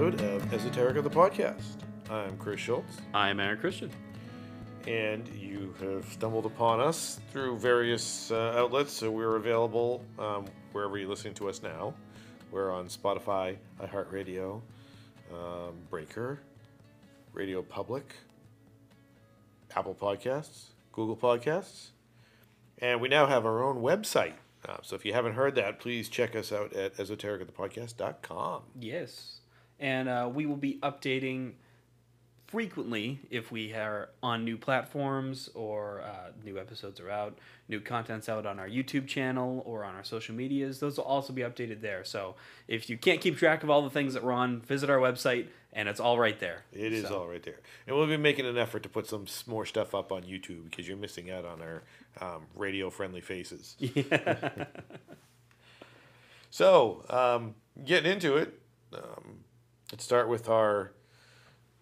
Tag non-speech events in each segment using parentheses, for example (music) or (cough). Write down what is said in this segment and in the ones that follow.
Welcome to another episode of Esoteric of the Podcast. I'm Chris Schultz, I'm Aaron Christian. and you have stumbled upon us through various uh, outlets. So we're available um, wherever you're listening to us now. We're on Spotify, iHeartRadio, um, Breaker, Radio Public, Apple Podcasts, Google Podcasts, and we now have our own website. Uh, so if you haven't heard that, please check us out at esotericofthepodcast.com. Yes. And uh, we will be updating frequently if we are on new platforms or uh, new episodes are out, new content's out on our YouTube channel or on our social medias. Those will also be updated there. So if you can't keep track of all the things that we're on, visit our website and it's all right there. It is So- all right there. And we'll be making an effort to put some more stuff up on YouTube because you're missing out on our um, radio friendly faces. (laughs) Yeah. (laughs) So, um, getting into it, um, let's start with our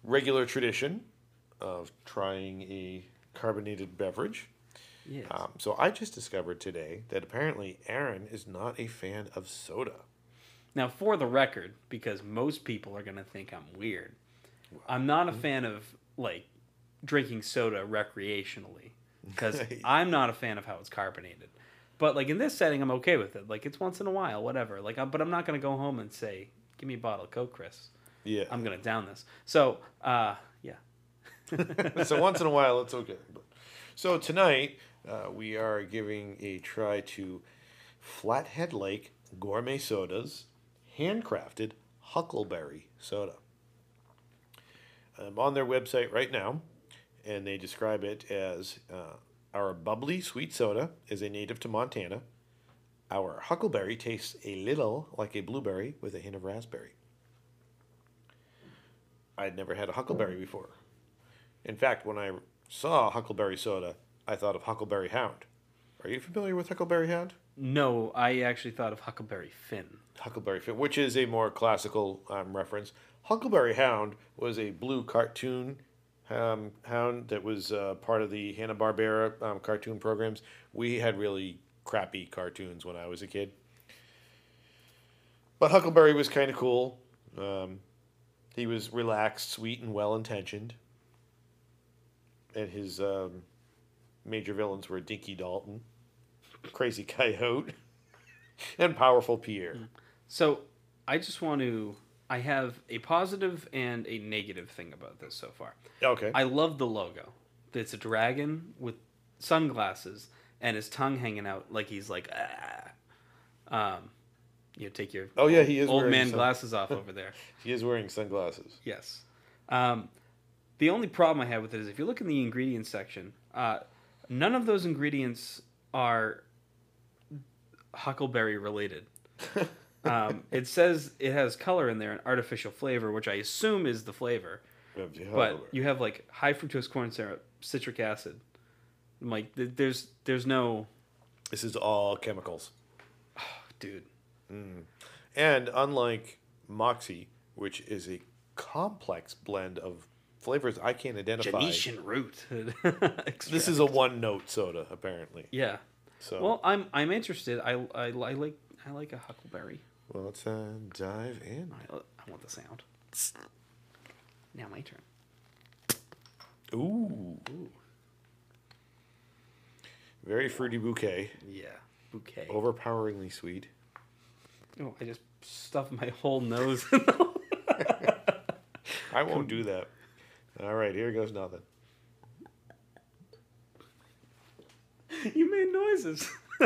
regular tradition of trying a carbonated beverage. yes. Um, so, I just discovered today that apparently Aaron is not a fan of soda. Now, for the record, because most people are going to think I'm weird, I'm not a fan of like drinking soda recreationally because (laughs) I'm not a fan of how it's carbonated. But like in this setting, I'm okay with it. Like it's once in a while, whatever. Like, I, but I'm not going to go home and say, "Give me a bottle of Coke, Chris." Yeah. I'm going to down this. So, uh, yeah, (laughs) so once in a while, it's okay. But, so tonight, uh, we are giving a try to Flathead Lake Gourmet Sodas, handcrafted Huckleberry Soda. I'm on their website right now, and they describe it as uh, our bubbly sweet soda is a native to Montana. Our huckleberry tastes a little like a blueberry with a hint of raspberry. I'd never had a huckleberry before. In fact, when I saw Huckleberry soda, I thought of Huckleberry Hound. Are you familiar with Huckleberry Hound? no, I actually thought of Huckleberry Finn. Huckleberry Finn, which is a more classical um, reference. Huckleberry Hound was a blue cartoon um, hound that was uh, part of the Hanna Barbera um, cartoon programs. We had really crappy cartoons when I was a kid, but Huckleberry was kind of cool. Um, he was relaxed, sweet, and well intentioned. And his um, major villains were Dinky Dalton, Crazy Coyote, (laughs) and Powerful Pierre. So I just want to. I have a positive and a negative thing about this so far. Okay. I love the logo. It's a dragon with sunglasses and his tongue hanging out like he's like ah. Um, you know, take your Oh, yeah, he is old man sun- glasses off over there. (laughs) He is wearing sunglasses. Yes. Um, the only problem I have with it is if you look in the ingredients section, uh, none of those ingredients are huckleberry related. (laughs) um, it says it has color in there and artificial flavor, which I assume is the flavor. But you have like high fructose corn syrup, citric acid. I'm like, th- there's there's no this is all chemicals. (sighs) dude. And unlike Moxie, which is a complex blend of flavors I can't identify, Gentian root. (laughs) this is a one note soda, apparently. yeah. So, Well, I'm I'm interested. I, I, I like I like a huckleberry. well, let's uh, dive in. I, I want the sound. Now my turn. Ooh. Very fruity bouquet, Yeah, bouquet. overpoweringly sweet. Oh, I just stuffed my whole nose. (laughs) I won't do that. All right, here goes nothing. you made noises. (laughs)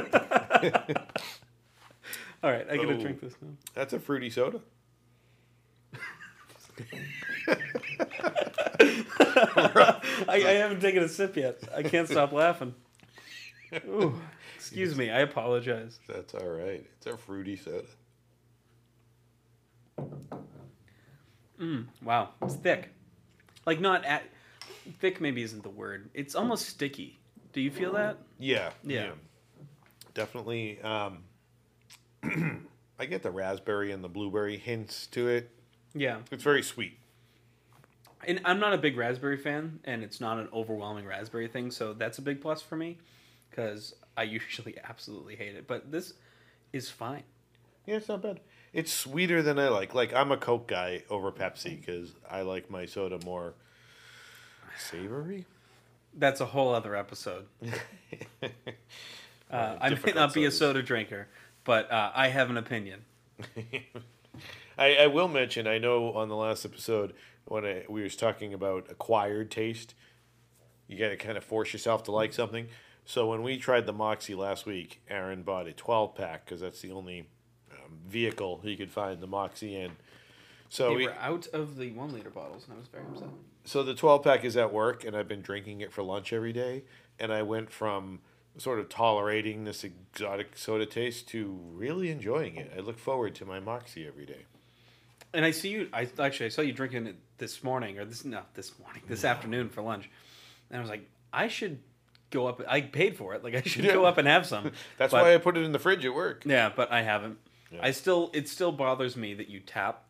All right, I gotta Oh. drink this now. That's a fruity soda. (laughs) I, I haven't taken a sip yet. I can't stop laughing. Ooh, excuse me. I apologize. That's all right. It's a fruity soda. Wow, it's thick. Like not at thick. Maybe isn't the word. It's almost sticky. Do you feel that? Yeah, Yeah. definitely. Um, (clears throat) I get the raspberry and the blueberry hints to it. Yeah. It's very sweet. And I'm not a big raspberry fan, and it's not an overwhelming raspberry thing, so that's a big plus for me, because I usually (laughs) absolutely hate it. But this is fine. Yeah, it's not bad. It's sweeter than I like. Like I'm a Coke guy over Pepsi because I like my soda more savory. That's a whole other episode. (laughs) Uh, I may not be a soda drinker, but uh, I have an opinion. (laughs) I, I will mention. I know on the last episode when I, we was talking about acquired taste, you got to kind of force yourself to like something. So when we tried the Moxie last week, Aaron bought a 12 pack because that's the only vehicle he could find the Moxie in. So they we, were out of the one liter bottles, and I was very upset. so the 12 pack is at work, and I've been drinking it for lunch every day. And I went from sort of tolerating this exotic soda taste to really enjoying it. I look forward to my Moxie every day. And I see you. I actually I saw you drinking it this morning, or this not this morning, this afternoon for lunch, and I was like, I should go up. I paid for it. Like I should Yeah. go up and have some. (laughs) That's But- why I put it in the fridge at work. Yeah, but I haven't. Yeah. I still. It still bothers me that you tap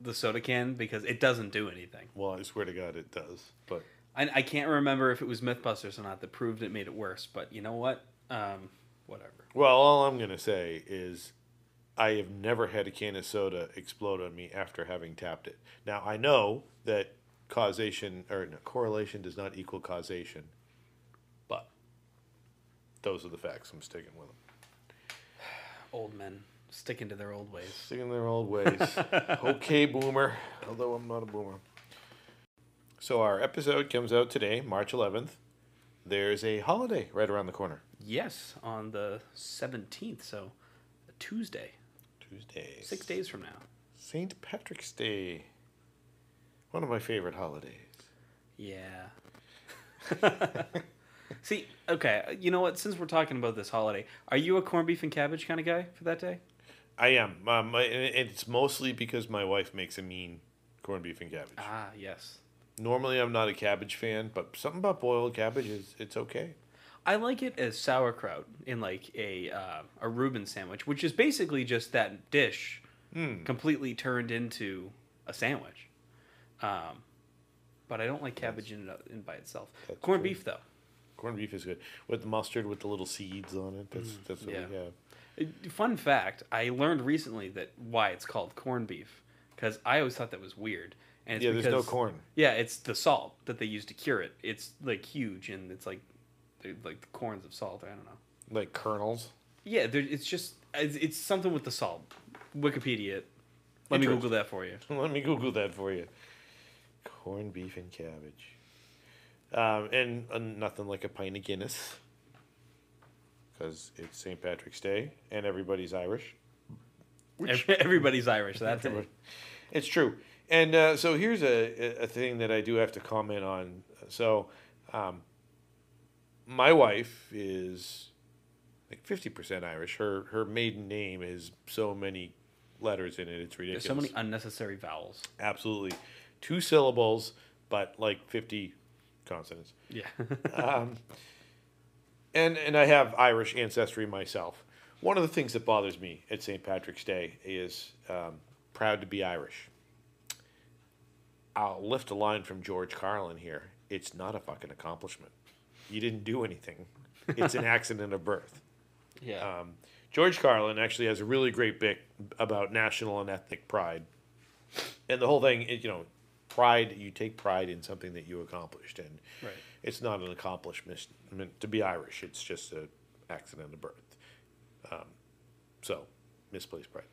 the soda can because it doesn't do anything. Well, I swear to God, it does. But I, I can't remember if it was MythBusters or not that proved it made it worse. But you know what? Um, whatever. well, all I'm gonna say is, I have never had a can of soda explode on me after having tapped it. Now I know that causation or no, correlation does not equal causation, but those are the facts. I'm sticking with them. (sighs) Old men sticking to their old ways. Sticking their old ways. (laughs) okay, boomer. Although I'm not a boomer. So our episode comes out today, March 11th. There's a holiday right around the corner. Yes, on the seventeenth, so Tuesday, Tuesday. six days from now. St. Patrick's Day. One of my favorite holidays. Yeah. (laughs) See, okay, you know what? Since we're talking about this holiday, are you a corned beef and cabbage kind of guy for that day? I am. Um, it's mostly because my wife makes a mean corned beef and cabbage. Ah, yes. Normally, I'm not a cabbage fan, but something about boiled cabbage is it's okay. I like it as sauerkraut in like a uh, a Reuben sandwich, which is basically just that dish Mm. completely turned into a sandwich. Um, but I don't like cabbage in, in by itself. That's Corned true. beef though. Corned beef is good with the mustard with the little seeds on it. That's that's what yeah. we have. Uh, Fun fact: I learned recently that why it's called corned beef because I always thought that was weird. And it's Yeah, there's no corn. Yeah, it's the salt that they use to cure it. It's like huge, and it's like, like the corns of salt. I don't know. Like kernels. Yeah, there, it's just it's, it's something with the salt. Wikipedia. it. Let me Google that for you. (laughs) Let me Google that for you. Corned beef and cabbage. Um, and uh, nothing like a pint of Guinness. Because it's St. Patrick's Day and everybody's Irish. Which- (laughs) Everybody's Irish. That day. Everybody- It's true. And uh, so here's a, a thing that I do have to comment on. So, um, my wife is like 50% Irish. Her her maiden name is so many letters in it. It's There's ridiculous. so many unnecessary vowels. Absolutely. Two syllables, but like 50 consonants. Yeah. Um, (laughs) and, and I have Irish ancestry myself. One of the things that bothers me at St. Patrick's Day is um, proud to be Irish. I'll lift a line from George Carlin here. It's not a fucking accomplishment. You didn't do anything. It's an (laughs) accident of birth. yeah. Um, George Carlin actually has a really great bit about national and ethnic pride, and the whole thing, is, you know, pride. You take pride in something that you accomplished, and right. It's not an accomplishment to be Irish. It's just an accident of birth. Um, so, misplaced pride.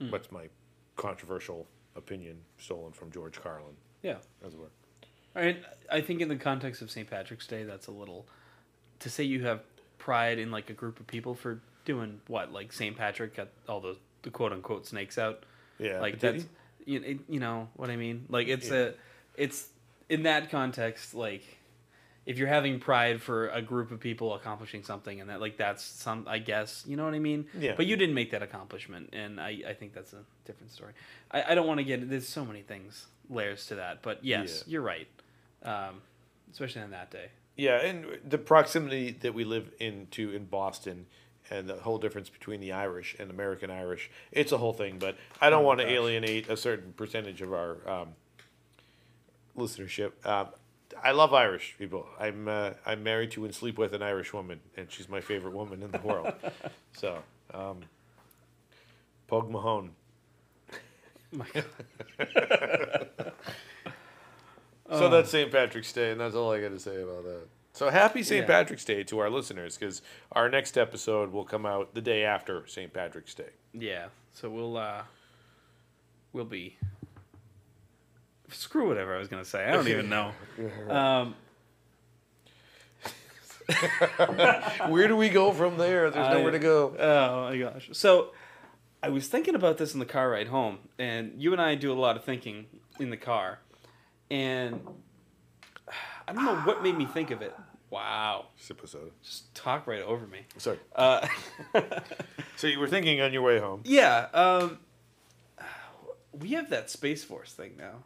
That's my controversial opinion, stolen from George Carlin, Yeah. as it were. I I think in the context of St. Patrick's Day, that's a little to say you have pride in like a group of people for doing what, like St. Patrick got all the, the quote unquote snakes out. Yeah, like that's you, you know what I mean. Like it's Yeah. a it's in that context like if you're having pride for a group of people accomplishing something and that like that's some I guess you know what I mean. Yeah. But you didn't make that accomplishment, and I I think that's a different story. I I don't want to get there's so many things layers to that, but yes, Yeah. you're right. Um, especially on that day. Yeah, and the proximity that we live into in Boston and the whole difference between the Irish and American Irish, it's a whole thing, but I don't Oh, want to alienate a certain percentage of our um, listenership. Um, I love Irish people. I'm uh, I'm married to and sleep with an Irish woman, and she's my favorite woman in the world. (laughs) so, um, Pog Mahone. My God. (laughs) So Oh. that's St. Patrick's Day, and that's all I got to say about that. So happy St. Yeah. Patrick's Day to our listeners, because our next episode will come out the day after St. Patrick's Day. Yeah. So we'll uh we'll be screw whatever I was gonna say. I don't even know. (laughs) Um (laughs) Where do we go from there? There's I- nowhere to go. Oh my gosh. So I was thinking about this in the car ride home, and you and I do a lot of thinking in the car. And I don't know what made me think of it. Wow. Sip of soda. Just talk right over me. Sorry. Uh, (laughs) So you were thinking on your way home. yeah. Um, we have that Space Force thing now.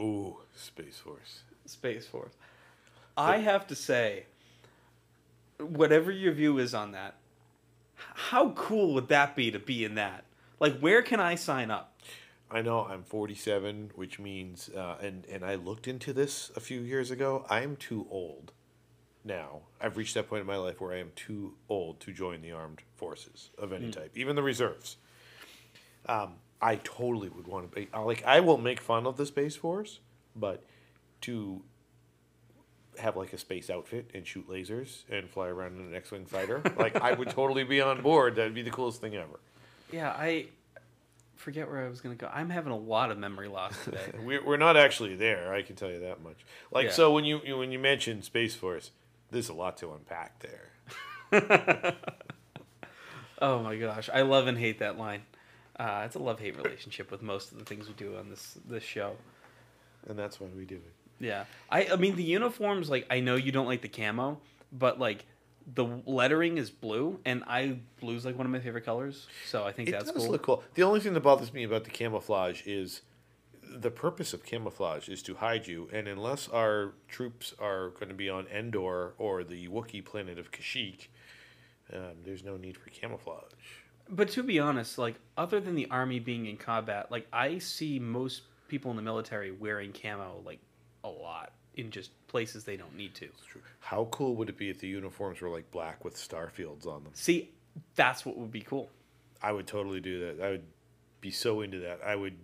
Ooh, Space Force. Space Force. I have to say, whatever your view is on that, how cool would that be to be in that? Like, where can I sign up? I know I'm 47, which means, uh, and and I looked into this a few years ago. I am too old now. I've reached that point in my life where I am too old to join the armed forces of any type, even the reserves. Um, I totally would want to be uh, like I will make fun of the space force, but to have like a space outfit and shoot lasers and fly around in an X-wing fighter, (laughs) like I would totally be on board. That'd be the coolest thing ever. Yeah, I forget where I was gonna go. I'm having a lot of memory loss today. (laughs) We're, we're not actually there. I can tell you that much. Like Yeah. so, when you you- when you mention Space Force, there's a lot to unpack there. (laughs) oh my gosh, I love and hate that line. Uh, it's a love hate relationship with most of the things we do on this this show. and that's why we do it. Yeah, I I mean the uniforms. Like I know you don't like the camo, but like the lettering is blue, and I blue's like one of my favorite colors. So I think It that's does cool. look cool. The only thing that bothers me about the camouflage is the purpose of camouflage is to hide you, and unless our troops are going to be on Endor or the Wookiee planet of Kashyyyk, um, there's no need for camouflage. But to be honest, like other than the army being in combat, like I see most people in the military wearing camo like a lot in just places they don't need to. True. How cool would it be if the uniforms were like black with star fields on them? See, that's what would be cool. I would totally do that. I would be so into that. I would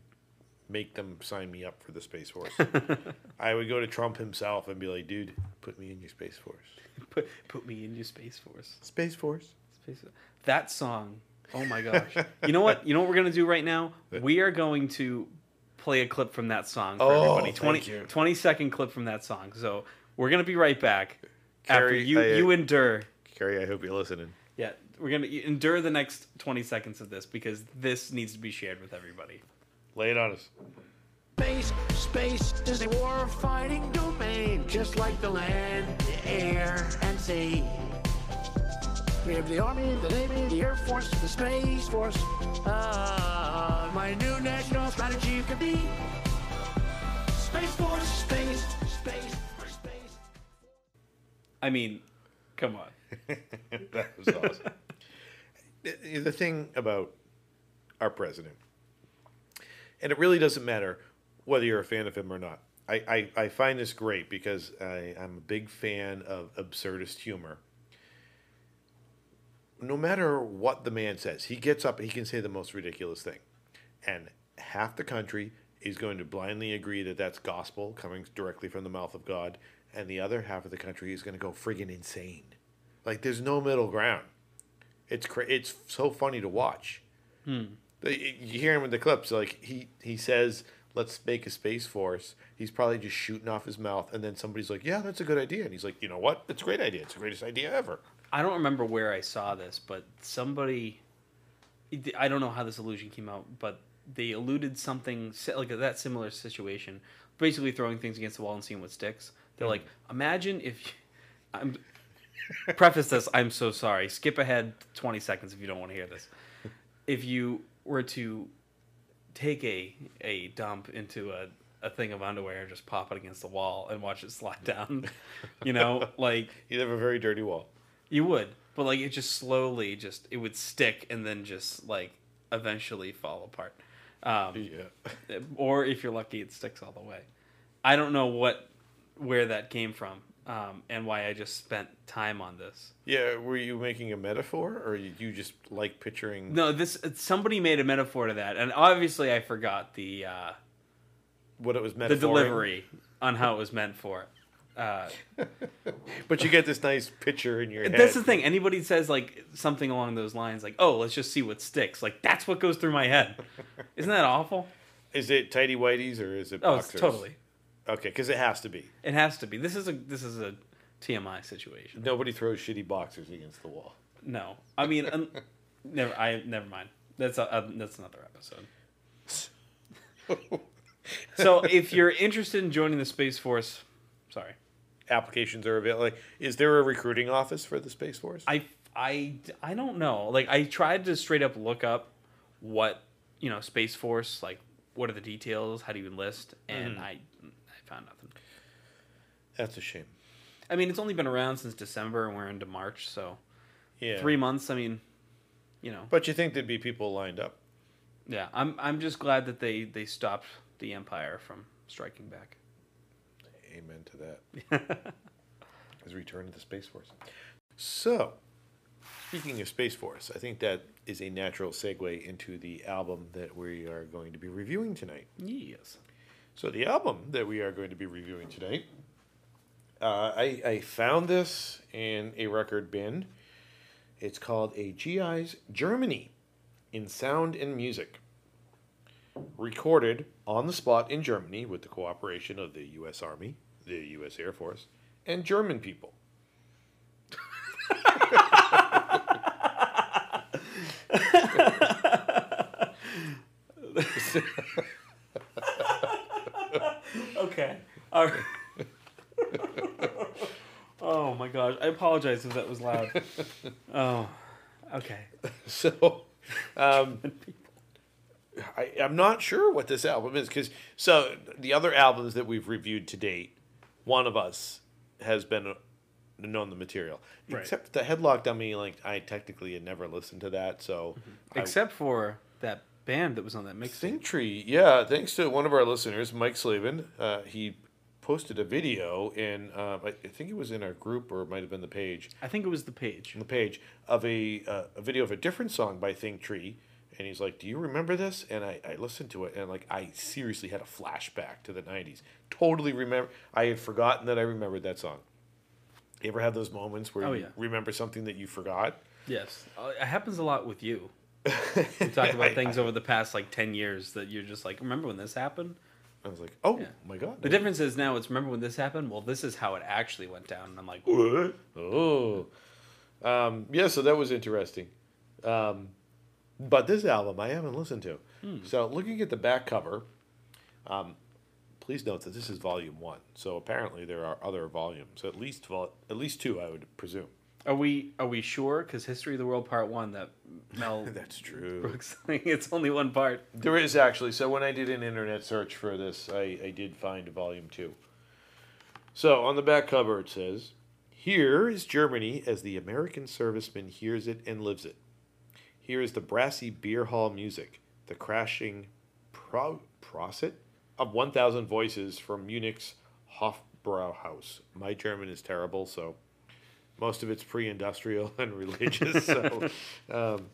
make them sign me up for the Space Force. (laughs) I would go to Trump himself and be like, dude, put me in your Space Force. Put put me in your space force. Space Force? Space That song. Oh my gosh. you know what? You know what we're gonna do right now? We are going to play a clip from that song for Oh, everybody. 20, thank you. 20 second clip from that song. So we're gonna be right back after you I- you endure. Carrie, I hope you're listening. Yeah, we're gonna endure the next twenty seconds of this because this needs to be shared with everybody. Lay it on us. Space, space is a war-fighting domain, just like the land, the air, and sea. We have the Army, the Navy, the Air Force, the Space Force. Ah, my new national strategy could be Space Force, space, space, space. I mean, come on. (laughs) that was awesome. the, the thing about our president, and it really doesn't matter whether you're a fan of him or not. I, I, I find this great because I, I'm a big fan of absurdist humor. No matter what the man says, he gets up, he can say the most ridiculous thing. And half the country is going to blindly agree that that's gospel coming directly from the mouth of God. And the other half of the country is going to go friggin' insane. Like there's no middle ground. It's cra- it's so funny to watch. Hmm. The- You hear him in the clips, like he he says, "Let's make a space force." He's probably just shooting off his mouth, and then somebody's like, "Yeah, that's a good idea," and he's like, "You know what? It's a great idea. It's the greatest idea ever." I don't remember where I saw this, but somebody. I don't know how this illusion came out, but they alluded something like that similar situation, basically throwing things against the wall and seeing what sticks. They're hmm. like, imagine if. I'm. Preface this. I'm so sorry. Skip ahead 20 seconds if you don't want to hear this. If you were to take a a dump into a, a thing of underwear and just pop it against the wall and watch it slide (laughs) down, you know, like (laughs) you'd have a very dirty wall. You would, but like it just slowly, just it would stick and then just like eventually fall apart. Um, Yeah. (laughs) or if you're lucky, it sticks all the way. I don't know what where that came from, um, and why I just spent time on this. Yeah, were you making a metaphor, or you you just like picturing? No, this somebody made a metaphor to that, and obviously I forgot the uh, what it was meant the delivery on how it was meant for. Uh, But you get this nice picture in your head. that's the thing. Anybody says like something along those lines, like "Oh, let's just see what sticks." Like that's what goes through my head. (laughs) Isn't that awful? Is it tidy whities or is it? Oh, boxers? it's totally. Okay, because it has to be. It has to be. This is a this is a TMI situation. Nobody throws shitty boxers against the wall. No, I mean, un- (laughs) never. I never mind. That's a, uh, that's another episode. (laughs) So if you're interested in joining the Space Force, sorry, Applications are available. Like, is there a recruiting office for the Space Force? I I I don't know. Like I tried to straight up look up what you know Space Force like. What are the details? How do you enlist? And mm-hmm. I I found nothing. That's a shame. I mean, it's only been around since December, and we're into March, so Yeah. three months. I mean, you know, But you think there'd be people lined up? yeah. I'm I'm just glad that they they stopped the Empire from striking back. Amen to that. (laughs) His return to the Space Force. So, speaking of Space Force, I think that is a natural segue into the album that we are going to be reviewing tonight. yes. So, the album that we are going to be reviewing tonight, uh, I, I found this in a record bin. It's called A GI's Germany in Sound and Music. Recorded on the spot in Germany with the cooperation of the U.S. Army, the U.S. Air Force, and German people. (laughs) Okay. All right. (laughs) oh my gosh! I apologize if that was loud. Oh, okay. So, um, I, I'm not sure what this album is because so the other albums that we've reviewed to date, one of us has been uh, known the material, Right. except the Headlock Dummy. Like I technically had never listened to that, so I- Except for that band that was on that mix. Think Tree, yeah. Thanks to one of our listeners, Mike Slavin. Uh, he posted a video in, uh, I I think it was in our group or it might have been the page, I think it was the page. the page of a uh, a video of a different song by Think Tree, and he's like, "Do you remember this?" And I, I listened to it, and like I seriously had a flashback to the '90s. Totally remember. I had forgotten that I remembered that song. You ever have those moments where Oh, you yeah. remember something that you forgot? Yes, uh, it happens a lot with you. (laughs) We talked about I- things over the past like ten years that you're just like, remember when this happened? I was like, "Oh Yeah. my god!" The difference is now it's remember when this happened. Well, this is how it actually went down. And I'm like, What? Oh. Um, yeah, so that was interesting. Um, but this album I haven't listened to. So looking at the back cover, um, please note that this is volume one. So apparently there are other volumes, at least vol- at least two, I would presume. are we are we sure? Because History of the World Part One that (laughs) Mel That's true. Brooks, (laughs) it's only one part. There is actually. So when I did an internet search for this, I, I did find volume two. So on the back cover it says, Here is Germany as the American serviceman hears it and lives it. Here is the brassy beer hall music, the crashing pro- prosit of 1,000 voices from Munich's Hofbrauhaus. My German is terrible, so most of it's pre industrial (laughs) and religious. so. (laughs) Um,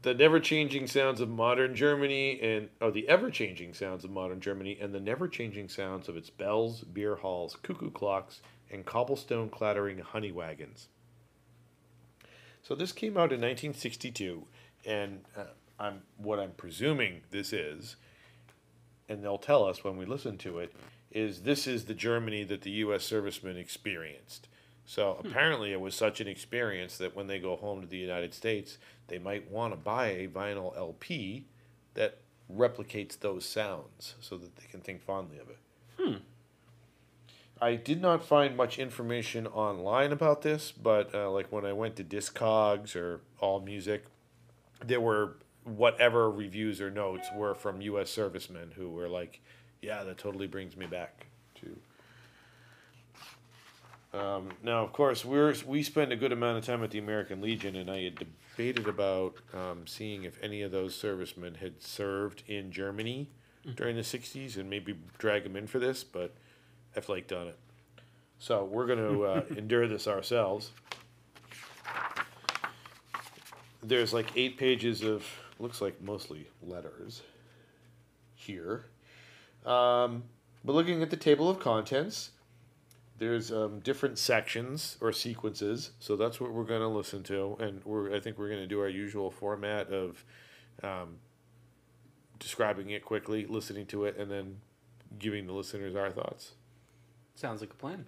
the never changing sounds of modern Germany and oh the ever changing sounds of modern Germany and the never changing sounds of its bells, beer halls, cuckoo clocks, and cobblestone clattering honey wagons. So this came out in 1962, and uh, I'm what I'm presuming this is, and they'll tell us when we listen to it, is this is the Germany that the U.S. servicemen experienced. So apparently, it was such an experience that when they go home to the United States, they might want to buy a vinyl LP that replicates those sounds so that they can think fondly of it. I did not find much information online about this, but uh, like when I went to Discogs or All Music, there were whatever reviews or notes were from U.S. servicemen who were like, "Yeah, that totally brings me back to." Um, now, of course, we're we spend a good amount of time at the American Legion, and I had debated about um, seeing if any of those servicemen had served in Germany during the '60s, and maybe drag them in for this, but I flaked on it. So we're going to uh, (laughs) endure this ourselves. There's like eight pages of, looks like mostly letters here. Um, but looking at the table of contents, there's um, different sections or sequences. So that's what we're going to listen to. And we're, I think we're going to do our usual format of um, describing it quickly, listening to it, and then giving the listeners our thoughts. Sounds like a plan.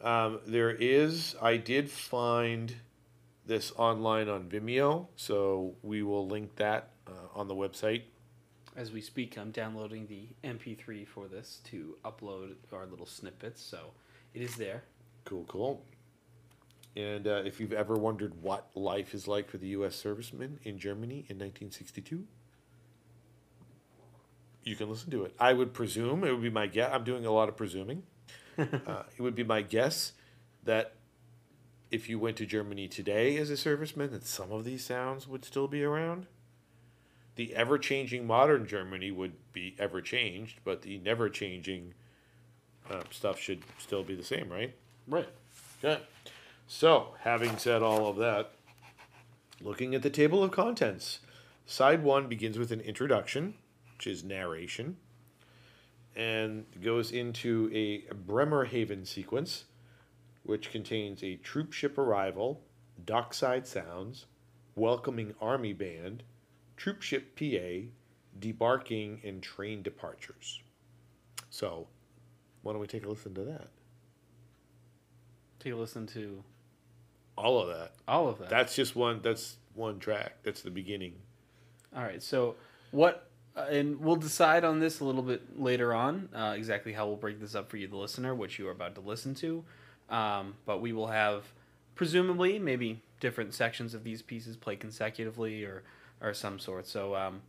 Um, there is, I did find this online on Vimeo, so we will link that uh, on the website. As we speak, I'm downloading the MP3 for this to upload our little snippets, so it is there. Cool, cool. And uh, if you've ever wondered what life is like for the U.S. servicemen in Germany in 1962, you can listen to it. I would presume it would be my guess. I'm doing a lot of presuming. (laughs) uh, it would be my guess that if you went to Germany today as a serviceman, that some of these sounds would still be around. The ever changing modern Germany would be ever changed, but the never changing uh, stuff should still be the same, right? Right. Okay. So, having said all of that, looking at the table of contents, side one begins with an introduction, which is narration, and goes into a Bremerhaven sequence, which contains a troop ship arrival, dockside sounds, welcoming army band, troop ship PA, debarking, and train departures. So, why don't we take a listen to that? Take a listen to All of that. all of that. That's just one. That's one track. That's the beginning. All right. So what? Uh, and we'll decide on this a little bit later on. Uh, exactly how we'll break this up for you, the listener, which you are about to listen to. Um, but we will have, presumably, maybe different sections of these pieces play consecutively or or some sort. So um,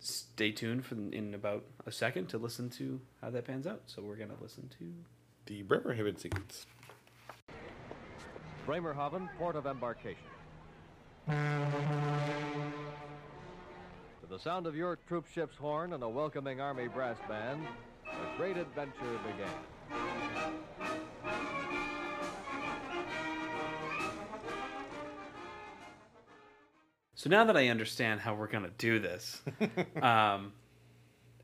stay tuned for in about a second to listen to how that pans out. So we're gonna listen to. The Bremerhaven sequence. Bremerhaven, port of embarkation. To the sound of your troop ship's horn and a welcoming Army brass band, a great adventure began. So now that I understand how we're gonna do this, (laughs) um,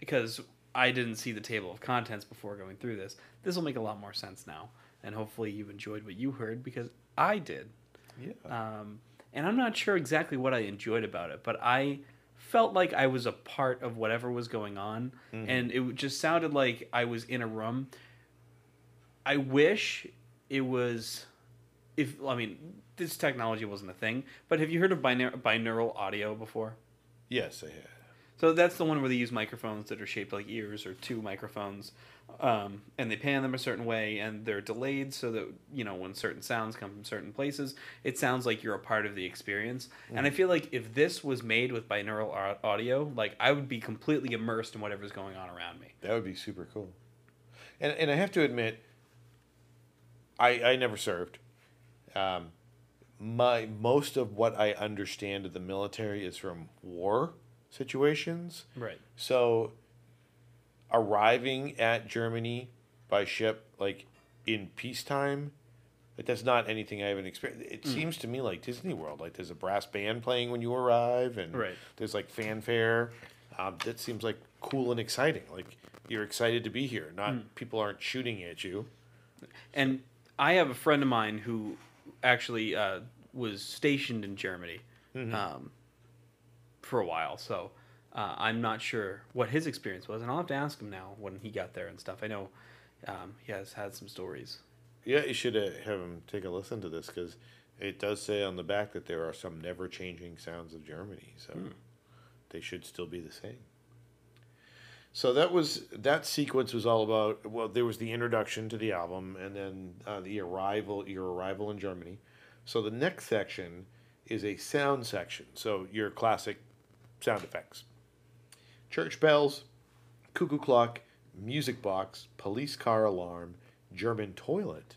because I didn't see the table of contents before going through this, this will make a lot more sense now, and hopefully you enjoyed what you heard because I did. Yeah. Um, and I'm not sure exactly what I enjoyed about it, but I felt like I was a part of whatever was going on, mm-hmm. and it just sounded like I was in a room. I wish it was, if I mean, this technology wasn't a thing, but have you heard of bina- binaural audio before? yes, I have. So that's the one where they use microphones that are shaped like ears or two microphones, um, and they pan them a certain way, and they're delayed so that you know when certain sounds come from certain places, it sounds like you're a part of the experience. And I feel like if this was made with binaural audio, like I would be completely immersed in whatever's going on around me. That would be super cool. And and I have to admit, I I never served. Um, my most of what I understand of the military is from war situations. Right. So, arriving at Germany by ship, like in peacetime, like that's not anything I haven't experienced. It seems to me like Disney World. Like there's a brass band playing when you arrive, and Right. there's like fanfare. Um, that seems like cool and exciting. Like you're excited to be here. Not people aren't shooting at you. And I have a friend of mine who actually uh, was stationed in Germany um, for a while. So uh, I'm not sure what his experience was, and I'll have to ask him now when he got there and stuff. I know um, he has had some stories. Yeah, you should uh, have him take a listen to this because it does say on the back that there are some never changing sounds of Germany. So they should still be the same. So that was that sequence was all about. Well, there was the introduction to the album, and then uh, the arrival, your arrival in Germany. So the next section is a sound section. So your classic sound effects: church bells, cuckoo clock, music box, police car alarm, German toilet,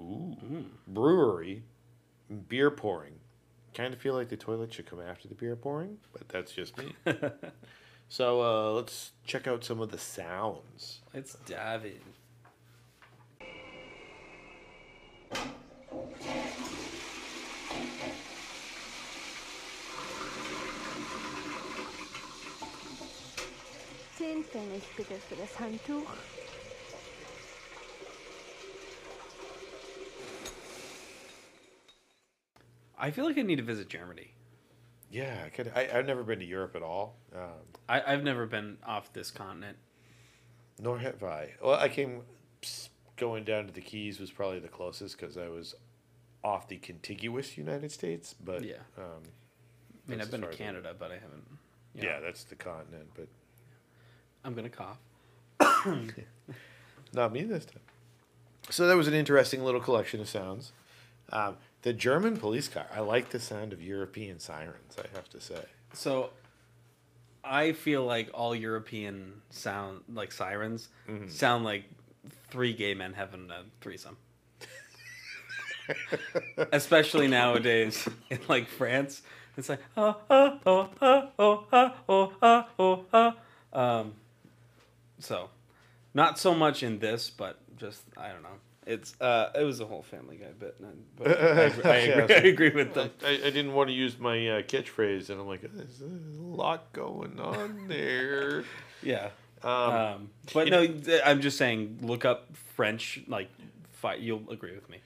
ooh, brewery, beer pouring. Kind of feel like the toilet should come after the beer pouring, but that's just me. (laughs) so uh, let's check out some of the sounds. Let's dive in. Zehn Pfennig bitte für das Handtuch. I feel like I need to visit Germany. Yeah, I could. I, I've never been to Europe at all. Um, I, I've never been off this continent. nor have I. Well, I came going down to the Keys was probably the closest because I was off the contiguous United States. But Yeah. um, I mean, I've been to far as I- Canada, but I haven't. you yeah, that's the continent. But I'm gonna cough. (coughs) Not me this time. So that was an interesting little collection of sounds. Um, the German police car. I like the sound of European sirens. I have to say. So, I feel like all European sound like sirens Mm-hmm. sound like three gay men having a threesome. (laughs) Especially nowadays in like France, it's like oh oh oh oh oh oh oh oh oh oh. Um, so, not so much in this, but just I don't know. It's uh, it was a whole Family Guy bit, and- but I, (laughs) agree, I, agree, I agree with them. I, I didn't want to use my uh, catchphrase, and I'm like, there's a lot going on there. (laughs) Yeah. Um, Um, but no, th- I'm just saying, look up French, like, fi- you'll agree with me.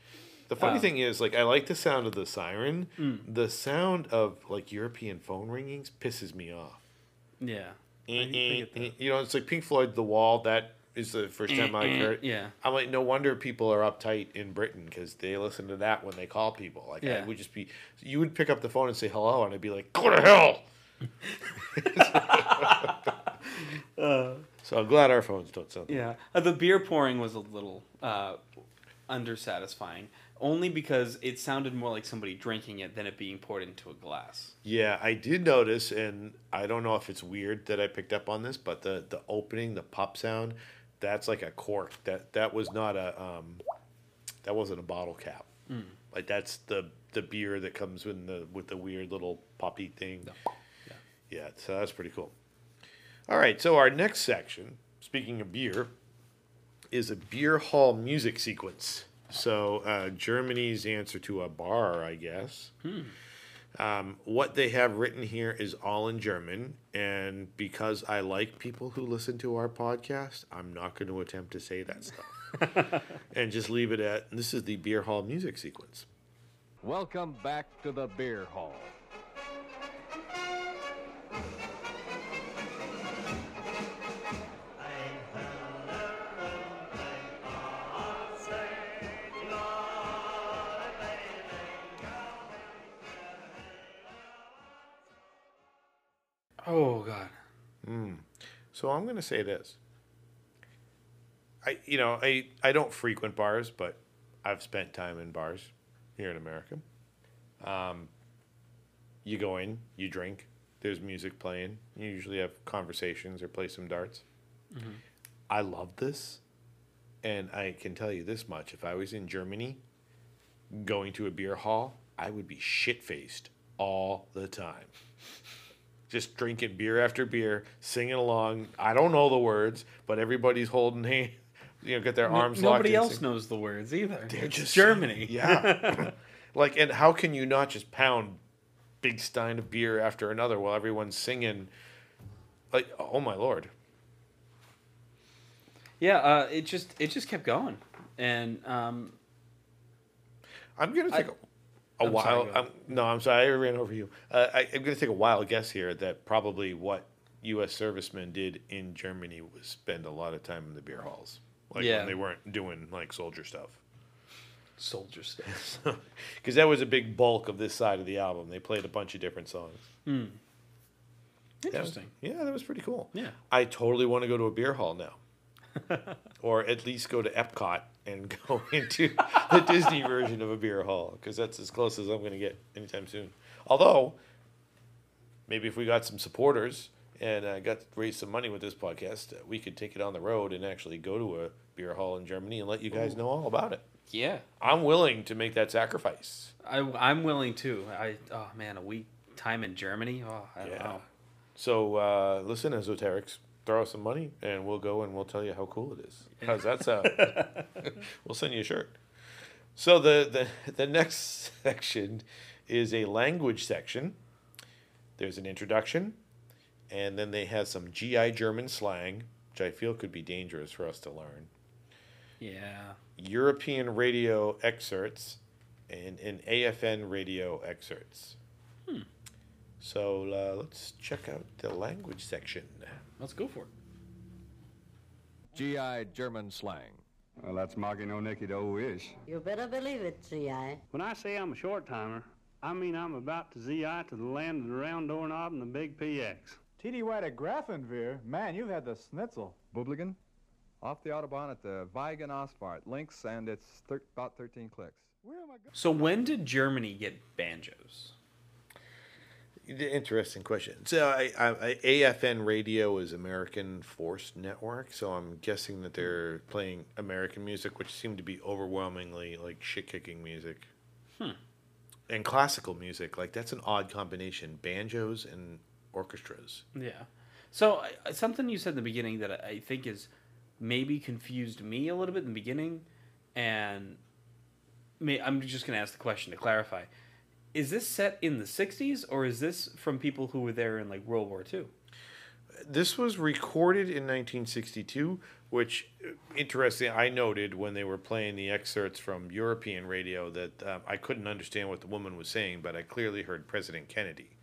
The funny Um, thing is, like, I like the sound of the siren. Mm. The sound of like European phone ringings pisses me off. Yeah. I- I get. You know, it's like Pink Floyd, "The Wall." That is the first time I heard. Eh, Yeah. I'm like, no wonder people are uptight in Britain because they listen to that when they call people. Like, I Yeah. would just be, you would pick up the phone and say hello, and I'd be like, go to hell. (laughs) so I'm glad our phones don't sound. Yeah. Uh, the beer pouring was a little uh, undersatisfying, only because it sounded more like somebody drinking it than it being poured into a glass. Yeah, I did notice, and I don't know if it's weird that I picked up on this, but the the opening, the pop sound, that's like a cork. That that was not a um, that wasn't a bottle cap. Like that's the the beer that comes with the with the weird little poppy thing. Yeah, so that's pretty cool. All right, so our next section, speaking of beer, is a beer hall music sequence. So uh, Germany's answer to a bar, I guess. Um, what they have written here is all in German, and because I like people who listen to our podcast, I'm not going to attempt to say that stuff, (laughs) and just leave it at this is the beer hall music sequence. Welcome back to the beer hall. So I'm going to say this. I you know I I don't frequent bars, but I've spent time in bars here in America. Um, you go in, you drink. There's music playing. You usually have conversations or play some darts. I love this, and I can tell you this much: if I was in Germany, going to a beer hall, I would be shit faced all the time just drinking beer after beer, singing along. I don't know the words, but everybody's holding (laughs) hand, you know, get their No- arms locked. nobody else sing- knows the words either. They're It's just Germany. (laughs) Yeah, like, and how can you not just pound big stein of beer after another while everyone's singing? Like, oh my lord! Yeah, uh, it just it just kept going, and um, I'm gonna take I- a, a I'm while. go I'm, no, I'm sorry, I ran over you. Uh, I, I'm gonna take a wild guess here that probably what U.S. servicemen did in Germany was spend a lot of time in the beer halls, like Yeah. when they weren't doing like soldier stuff. soldier stuff. (laughs) because that was a big bulk of this side of the album. They played a bunch of different songs. That was- Interesting. yeah, that was pretty cool. Yeah. I totally want to go to a beer hall now, or at least go to Epcot and (laughs) go into the Disney version of a beer hall because that's as close as I'm going to get anytime soon. Although, maybe if we got some supporters and uh, got to raise some money with this podcast, uh, we could take it on the road and actually go to a beer hall in Germany and let you guys know all about it. Yeah, I'm willing to make that sacrifice. I I'm willing to. I oh man, a week time in Germany. Oh, I don't know. So uh, listen, esoterics, throw us some money, and we'll go and we'll tell you how cool it is. How's that sound? (laughs) we'll send you a shirt. So the, the the next (laughs) section is a language section. There's an introduction, and then they have some GI German slang, which I feel could be dangerous for us to learn. Yeah. European radio excerpts, and an AFN radio excerpts. Hmm. So uh, let's check out the language section. Let's go for it. GI German slang. Well, that's Marky No Nicky Do ish. You better believe it, CI. When I say I'm a short timer, I mean I'm about to ZI to the land of the round doorknob and the big PX. TD White at Grafenwehr, man, you've had the schnitzel. Bubligan. Off the Autobahn at the Weigen Ausfahrt. Links, and it's thir- about 13 clicks. Where am I going? So when did Germany get banjos? Interesting question. So I, I, I, AFN Radio is American Force Network, so I'm guessing that they're playing American music, which seemed to be overwhelmingly like shit kicking music. Hmm. And classical music, like that's an odd combination: banjos and orchestras. Yeah. So I- something you said in the beginning that I I think is maybe confused me a little bit in the beginning, and may, I'm just going to ask the question to clarify: Is this set in the '60s or is this from people who were there in like World War II? This was recorded in 1962, which uh, interesting. I noted when they were playing the excerpts from European radio that um, I couldn't understand what the woman was saying, but I clearly heard President Kennedy.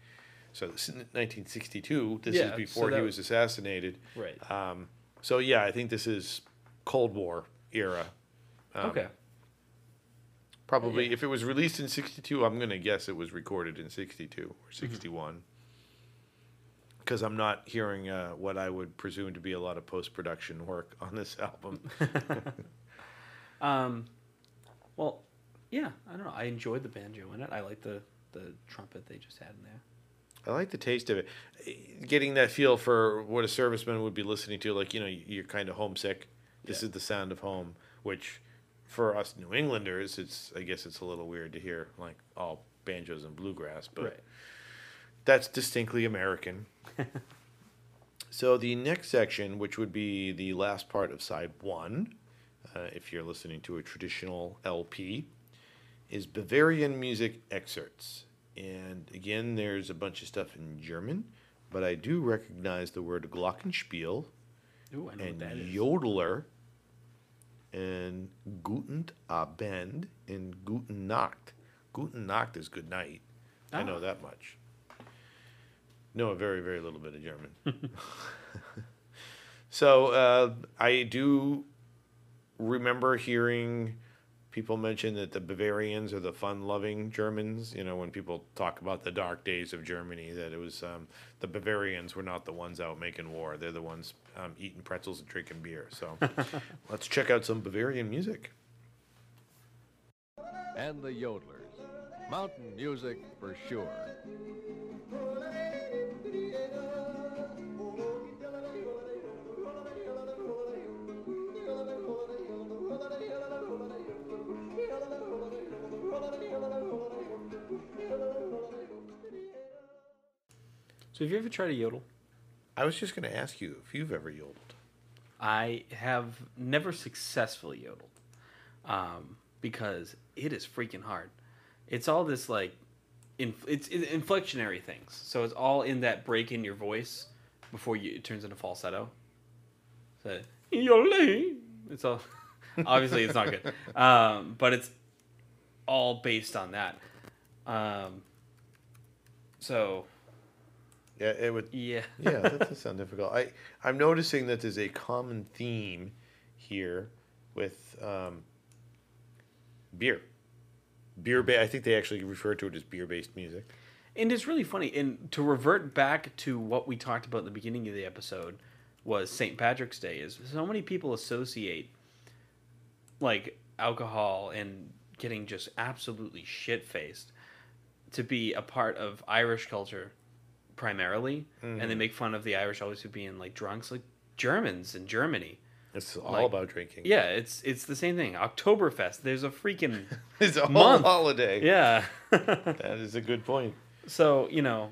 So this is 1962. This Yeah, is so before he was assassinated. Right. Um, so yeah, I think this is Cold War era. Um, okay. Probably, Yeah. if it was released in 62, I'm going to guess it was recorded in 62 Mm-hmm. or 61. Because I'm not hearing uh, what I would presume to be a lot of post production work (laughs) on this album. (laughs) Um, well, yeah, I don't know. I enjoyed the banjo in it. I like the the trumpet they just had in there. I like the taste of it. Eh, Getting that feel for what a serviceman would be listening to, like, you know, you're kind of homesick. This Yeah. is the sound of home, which for us New Englanders, it's, I guess it's a little weird to hear, like, all banjos and bluegrass, but that's distinctly American. (laughs) so the next section, which would be the last part of side one, uh, if you're listening to a traditional LP, is Bavarian music excerpts. And again, there's a bunch of stuff in German, but I do recognize the word Glockenspiel Ooh, and is. And Guten Abend and Guten Nacht. Guten Nacht is good night. I know Ah. that much. Know a very, very little bit of German. (laughs) (laughs) so uh, I do remember hearing people mention that the Bavarians are the fun-loving Germans. You know, when people talk about the dark days of Germany, that it was um, the Bavarians were not the ones out making war. They're the ones um, eating pretzels and drinking beer. So (laughs) let's check out some Bavarian music. And the Yodelers. Mountain music for sure. So have you ever tried a yodel? I was just going to ask you if you've ever yodeled. I have never successfully yodeled um, because it is freaking hard. It's all this like, inf- it's, it's inflectionary things. So it's all in that break in your voice before you, it turns into falsetto. So yodeling. It's all (laughs) obviously it's not good, um, but it's all based on that. Um, so Yeah, it would. yeah, (laughs) yeah, that does sound difficult. I I'm noticing that there's a common theme here with um, beer. Beer. Ba- I think they actually refer to it as beer-based music. And it's really funny. And to revert back to what we talked about in the beginning of the episode was St. Patrick's Day. Is so many people associate like alcohol and getting just absolutely shit faced to be a part of Irish culture primarily, and they make fun of the Irish always for being like drunks, like Germans in Germany. It's all Like, about drinking. Yeah, it's it's the same thing. Oktoberfest. There's a freaking (laughs) it's a month. holiday. yeah. (laughs) that is a good point. So, you know,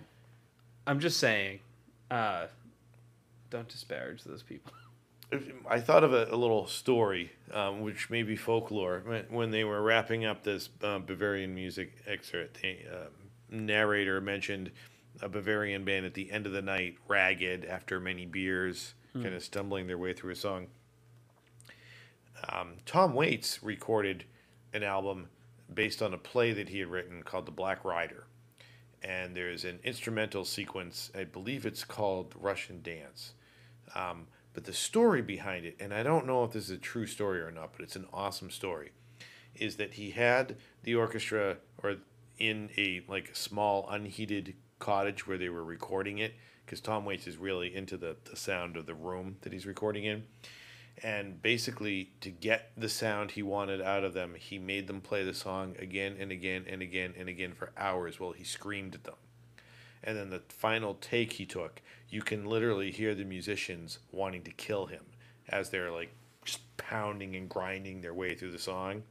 I'm just saying, uh, don't disparage those people. (laughs) I thought of a, a little story, um, which may be folklore. When, when they were wrapping up this uh, Bavarian music excerpt, the um narrator mentioned a Bavarian band at the end of the night, ragged after many beers, Hmm. kind of stumbling their way through a song. Um, Tom Waits recorded an album based on a play that he had written called The Black Rider. And there's an instrumental sequence, I believe it's called Russian Dance. Um, but the story behind it, and I don't know if this is a true story or not, but it's an awesome story, is that he had the orchestra or in a like small unheated cottage where they were recording it because Tom Waits is really into the, the sound of the room that he's recording in. And basically, to get the sound he wanted out of them, he made them play the song again and again and again and again for hours while he screamed at them. And then the final take he took, you can literally hear the musicians wanting to kill him as they're like just pounding and grinding their way through the song.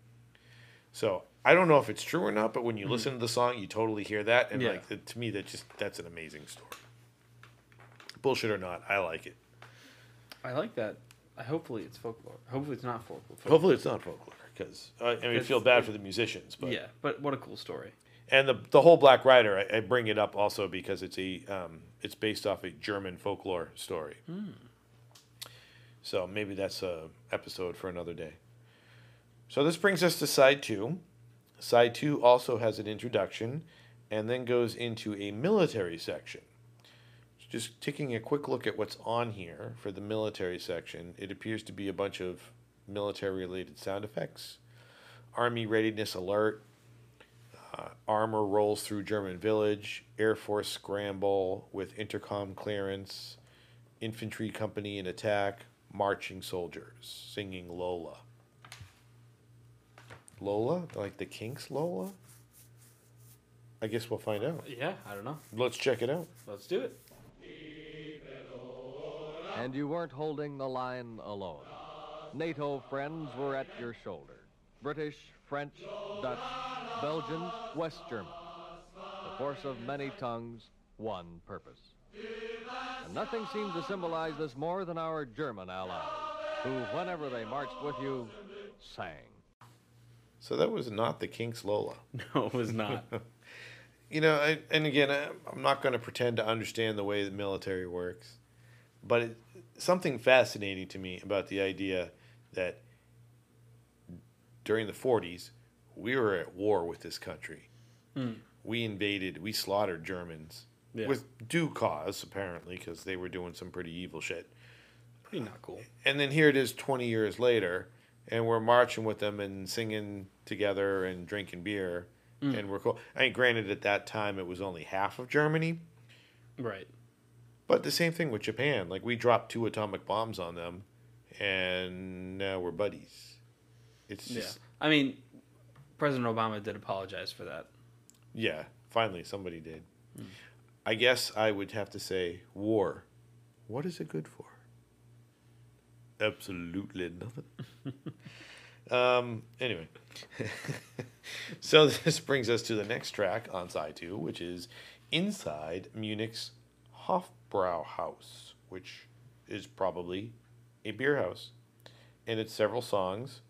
So I don't know if it's true or not, but when you hmm. listen to the song, you totally hear that, and Yeah. like to me, that just that's an amazing story. Bullshit or not, I like it. I like that. Hopefully it's folklore. Hopefully it's not folklore. Hopefully, it's not folklore because I, uh, I mean, I feel bad for the musicians, but yeah, but what a cool story. and the the whole Black Rider, I, I bring it up also because it's a um, it's based off a German folklore story. Hmm. So maybe that's a episode for another day. So this brings us to side two. Side two also has an introduction, and then goes into a military section. Just taking a quick look at what's on here for the military section, it appears to be a bunch of military related sound effects. Army readiness alert, uh, armor rolls through German village, Air Force scramble with intercom clearance, infantry company in attack, marching soldiers singing Lola. Lola? Like the Kinks Lola? I guess we'll find out. Yeah, I don't know. Let's check it out. Let's do it. And you weren't holding the line alone. NATO friends were at your shoulder. British, French, Dutch, Belgians, West Germans. The force of many tongues, one purpose. And nothing seemed to symbolize this more than our German allies, who, whenever they marched with you, sang. So that was not the Kinks Lola. (laughs) No, it was not. (laughs) You know, I, and again, I, I'm not going to pretend to understand the way the military works, but it, something fascinating to me about the idea that during the 40s, we were at war with this country. Hmm. We invaded, we slaughtered Germans Yeah. with due cause, apparently, because they were doing some pretty evil shit. Pretty not cool. And then here it is 20 years later, and we're marching with them and singing together and drinking beer, mm. and we're cool. I mean, granted, at that time it was only half of Germany, Right. but the same thing with Japan. Like, we dropped two atomic bombs on them, and now we're buddies. It's Yeah. just, I mean, President Obama did apologize for that. yeah, finally somebody did. Mm. I guess I would have to say, war. What is it good for? Absolutely nothing. (laughs) um, anyway, (laughs) so this brings us to the next track on side two, which is Inside Munich's Hofbrauhaus, which is probably a beer house. And it's several songs,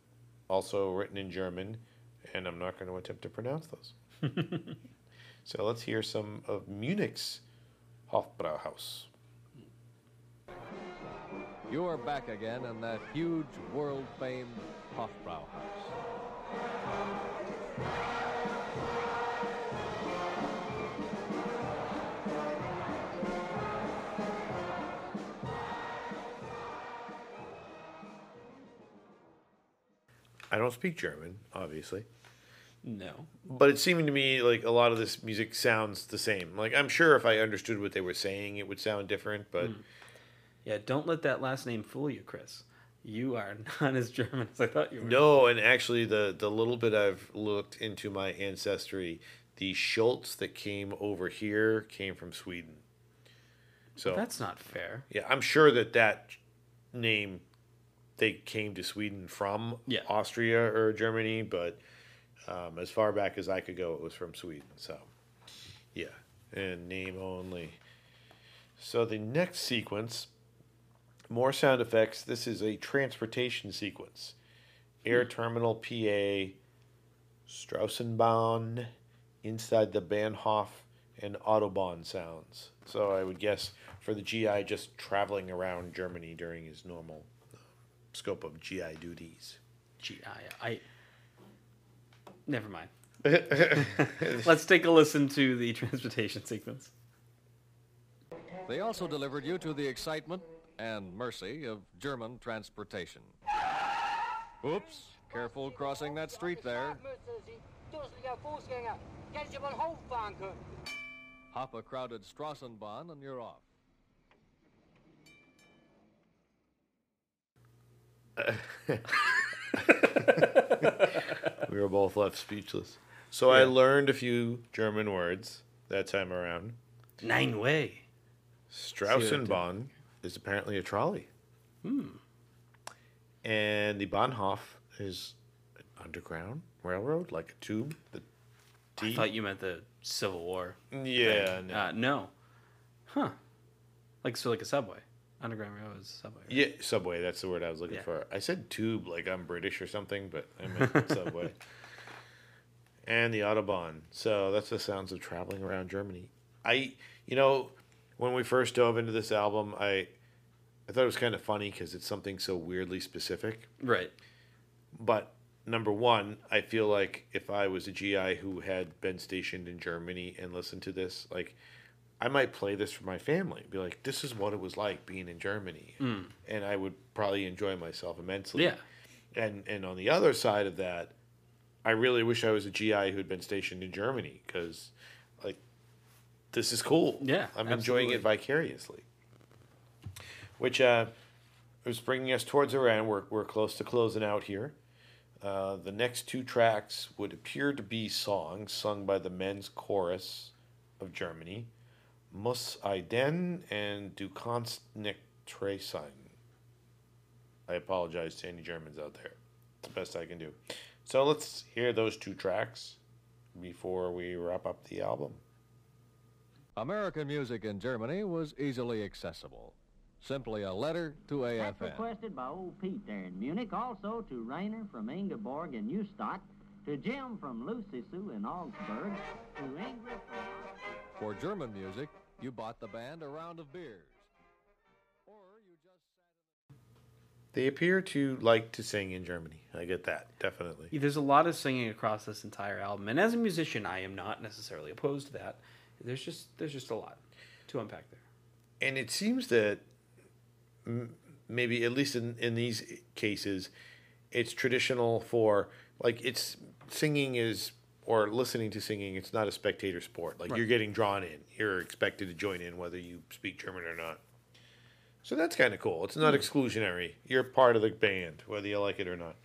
also written in German, and I'm not going to attempt to pronounce those. (laughs) so let's hear some of Munich's Hofbrauhaus. You are back again in that huge, world famed Hofbrauhaus. I don't speak German, obviously. No. But it's seeming to me like a lot of this music sounds the same. Like I'm sure if I understood what they were saying, it would sound different. But hmm. Yeah, don't let that last name fool you, Chris. You are (laughs) not as German as I thought you were. no, and actually, the the little bit I've looked into my ancestry, the Schultz that came over here came from Sweden. So That's not fair. yeah, I'm sure that that name they came to Sweden from Yeah. Austria or Germany, but um, as far back as I could go, it was from Sweden. So yeah, and name only. So the next sequence more sound effects. This is a transportation sequence. Air Terminal PA, Strassenbahn, inside the Bahnhof, and Autobahn sounds. So I would guess for the GI just traveling around Germany during his normal uh, scope of GI duties. GI. I. Never mind. (laughs) Let's take a listen to the transportation sequence. They also delivered you to the excitement and mercy of German transportation. Oops, careful crossing that street there. Hop a crowded Strassenbahn and you're off. (laughs) we were both left speechless. So I learned a few German words that time around. Nine way. Strassenbahn is apparently a trolley. Hmm. And the Bahnhof is an underground railroad, like a tube. The I thought you meant the Civil War. Yeah, thing. no. Uh, no. Huh. Like so, like a subway. Underground railroad is a subway. right? Yeah, subway. That's the word I was looking Yeah. for. I said tube like I'm British or something, but I meant (laughs) subway. And the autobahn. So that's the sounds of traveling around Germany. I, you know, when we first dove into this album, I, I thought it was kind of funny because it's something so weirdly specific. Right. But number one, I feel like if I was a GI who had been stationed in Germany and listened to this, like I might play this for my family. Be like, this is what it was like being in Germany, Mm. and I would probably enjoy myself immensely. Yeah. And and on the other side of that, I really wish I was a GI who had been stationed in Germany because, like, this is cool. Yeah, I'm enjoying it vicariously. Which uh, is bringing us towards our end. We're we're close to closing out here. Uh, the next two tracks would appear to be songs sung by the men's chorus of Germany, Muss I denn and Du kannst nicht treu sein. I apologize to any Germans out there. It's the best I can do. So let's hear those two tracks before we wrap up the album. American music in Germany was easily accessible. Simply a letter to AFN. That's AFN. requested by old Pete there in Munich, also to Rainer from Ingeborg in Neustadt, to Jim from Lucy Sue in Augsburg, to Ingrid from... For German music, you bought the band a round of beers. or you just sat. They appear to like to sing in Germany. I get that, definitely. Yeah, There's a lot of singing across this entire album, and as a musician, I am not necessarily opposed to that. There's just there's just a lot to unpack there. And it seems that m- maybe, at least in, in these cases, it's traditional for, like, it's singing is, or listening to singing, it's not a spectator sport. Like, Right. you're getting drawn in. You're expected to join in whether you speak German or not. So that's kind of cool. It's not Hmm. exclusionary. You're part of the band, whether you like it or not.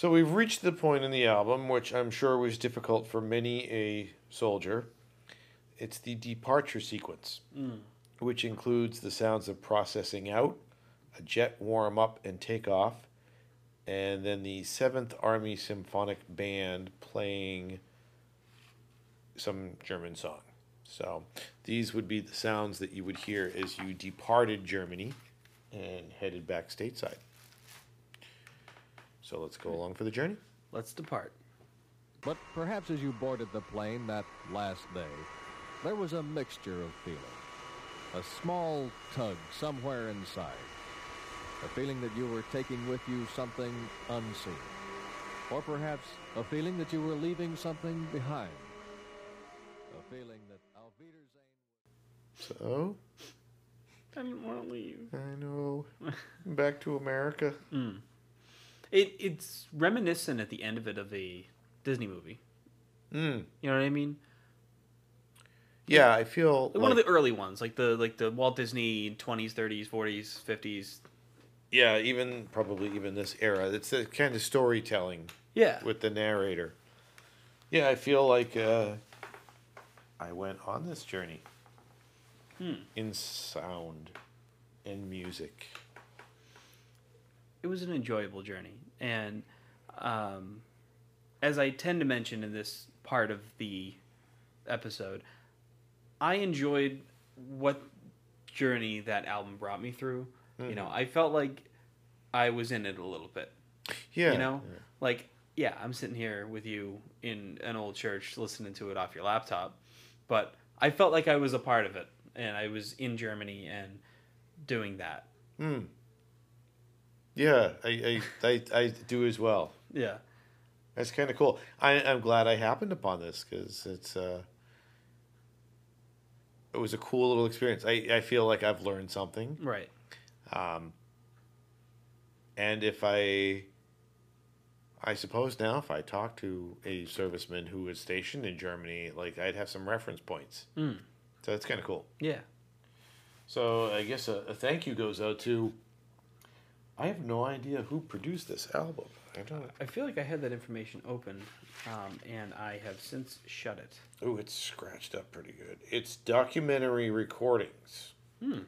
So we've reached the point in the album, which I'm sure was difficult for many a soldier. It's the departure sequence, Mm. which includes the sounds of processing out, a jet warm up and take off, and then the 7th Army Symphonic Band playing some German song. So these would be the sounds that you would hear as you departed Germany and headed back stateside. So let's go along for the journey. Let's depart. But perhaps as you boarded the plane that last day, there was a mixture of feeling. A small tug somewhere inside. A feeling that you were taking with you something unseen. Or perhaps a feeling that you were leaving something behind. A feeling that Auf Wiedersehen. So I didn't want to leave. I know. Back to America. Mm. It it's reminiscent at the end of it of a Disney movie. Mm. You know what I mean? Yeah, I feel Like one of the early ones, like the like the Walt Disney twenties, thirties, forties, fifties. yeah, even probably even this era. It's the kind of storytelling. Yeah. With the narrator. Yeah, I feel like uh, I went on this journey Hmm. in sound and music. It was an enjoyable journey and um, as i tend to mention in this part of the episode i enjoyed what journey that album brought me through. You Mm-hmm. know, I felt like I was in it a little bit. Yeah, You know, yeah. like yeah, I'm sitting here with you in an old church listening to it off your laptop, but I felt like I was a part of it and I was in Germany and doing that. Hmm. Yeah, I, I, I, I do as well. Yeah. That's kind of cool. I, I'm glad I happened upon this because it's uh, it was a cool little experience. I, I feel like I've learned something. Right. Um, and if I, I suppose now if I talk to a serviceman who is stationed in Germany, like I'd have some reference points. Mm. So that's kind of cool. Yeah. So I guess a, a thank you goes out to. I have no idea who produced this album. I don't. I feel like I had that information open, um, and I have since shut it. Oh, it's scratched up pretty good. It's documentary recordings Hmm.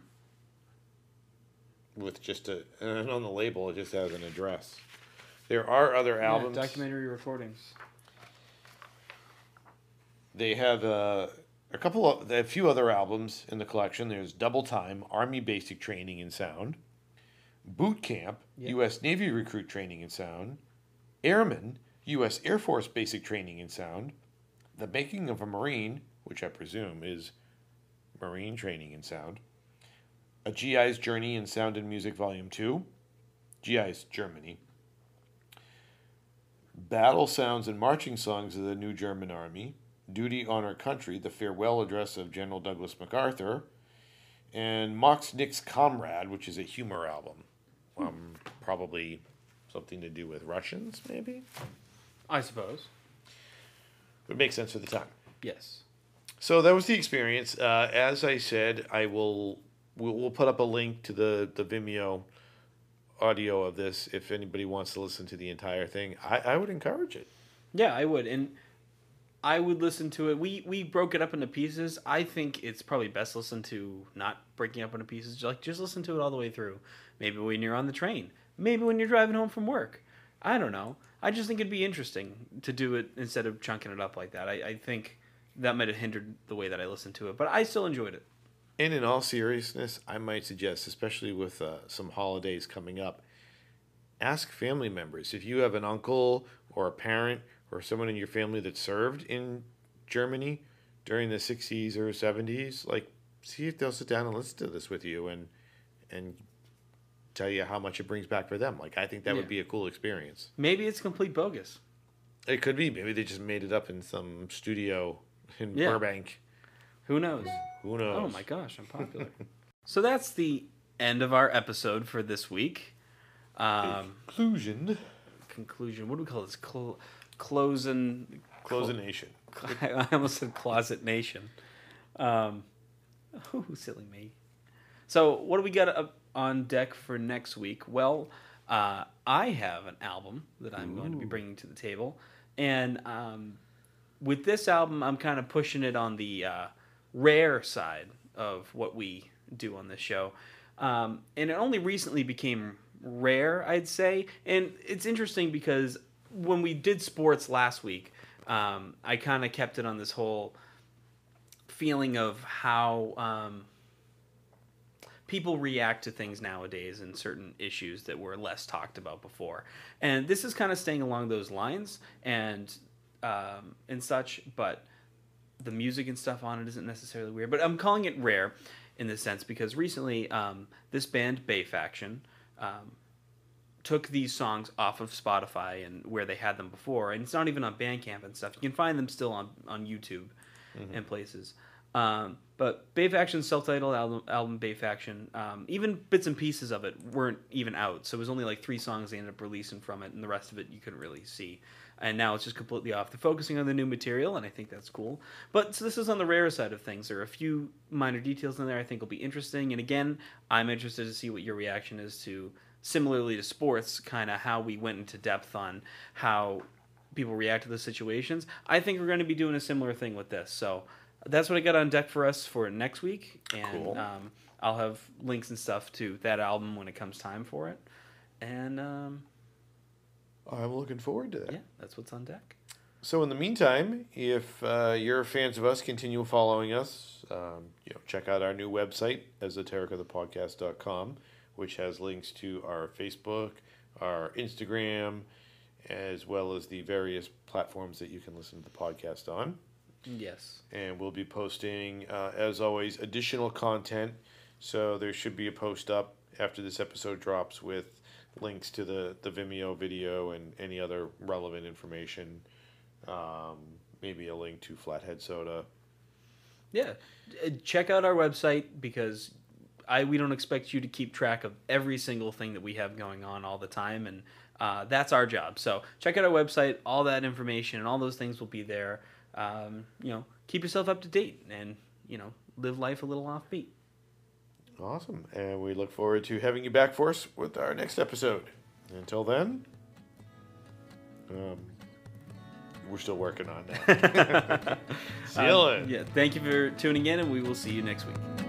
with just a and on the label it just has an address. There are other Yeah, albums. documentary recordings. They have uh, a couple of a few other albums in the collection. There's Double Time, Army Basic Training and Sound, Boot Camp, Yeah. U.S. Navy Recruit Training and Sound, Airman, U.S. Air Force Basic Training and Sound, The Making of a Marine, which I presume is Marine Training and Sound, A GI's Journey in Sound and Music Volume 2, GI's Germany, Battle Sounds and Marching Songs of the New German Army, Duty, Honor, Country, the Farewell Address of General Douglas MacArthur, and Mox Nick's Comrade, which is a humor album. Um, probably something to do with Russians, maybe? I suppose. It make sense for the time. Yes. So that was the experience. Uh, as I said, I will we'll, we'll put up a link to the the Vimeo audio of this if anybody wants to listen to the entire thing. I, I would encourage it. Yeah, I would, and I would listen to it. We we broke it up into pieces. I think it's probably best listened to not breaking up into pieces. Like just listen to it all the way through. Maybe when you're on the train. Maybe when you're driving home from work. I don't know. I just think it'd be interesting to do it instead of chunking it up like that. I, I think that might have hindered the way that I listened to it, but I still enjoyed it. And in all seriousness, I might suggest, especially with uh, some holidays coming up, ask family members if you have an uncle or a parent or someone in your family that served in Germany during the 60s or 70s, like see if they'll sit down and listen to this with you and and tell you how much it brings back for them. Like I think that Yeah. would be a cool experience. Maybe it's complete bogus. It could be maybe they just made it up in some studio in Yeah. Burbank. Who knows? Who knows? Oh my gosh, I'm popular. (laughs) so that's the end of our episode for this week. Um, conclusion. Conclusion. What do we call this? Cl- closing. Nation. (laughs) I almost said closet nation. Um, oh, silly me. So, what do we got up on deck for next week? Well, uh, I have an album that I'm going to be bringing to the table, and um, with this album, I'm kind of pushing it on the uh, rare side of what we do on this show, um, and it only recently became rare, I'd say. And it's interesting because when we did sports last week, um, I kind of kept it on this whole feeling of how um, people react to things nowadays and certain issues that were less talked about before. And this is kind of staying along those lines and um, and such, but the music and stuff on it isn't necessarily weird. But I'm calling it rare in this sense because recently um, this band Bay Faction um, took these songs off of Spotify and where they had them before, and it's not even on Bandcamp and stuff. You can find them still on on YouTube Mhm. and places. Um, but Bay Faction's self-titled album, album Bay Faction, um, even bits and pieces of it weren't even out. So it was only like three songs they ended up releasing from it, and the rest of it you couldn't really see. And now it's just completely off. They're focusing on the new material, and I think that's cool. But so this is on the rare side of things. There are a few minor details in there I think will be interesting. And again, I'm interested to see what your reaction is to, similarly to sports, kind of how we went into depth on how people react to the situations. I think we're going to be doing a similar thing with this. So that's what I got on deck for us for next week, and Cool. um, I'll have links and stuff to that album when it comes time for it. And um, I'm looking forward to that. yeah, that's what's on deck. So in the meantime, if uh, you're fans of us, continue following us. Um, you know, check out our new website, esotericathepodcast.com, which has links to our Facebook, our Instagram, as well as the various platforms that you can listen to the podcast on. Yes. And we'll be posting, uh, as always, additional content. So there should be a post up after this episode drops with links to the, the Vimeo video and any other relevant information. Um, maybe a link to Flathead Soda. Yeah, Uh, check out our website because I we don't expect you to keep track of every single thing that we have going on all the time, and uh, that's our job. So check out our website. All that information and all those things will be there. Um, you know, keep yourself up to date, and you know, live life a little offbeat. Awesome. And we look forward to having you back for us with our next episode. Until then, um, we're still working on that. (laughs) (laughs) See you Um, later. Yeah, thank you for tuning in, and we will see you next week.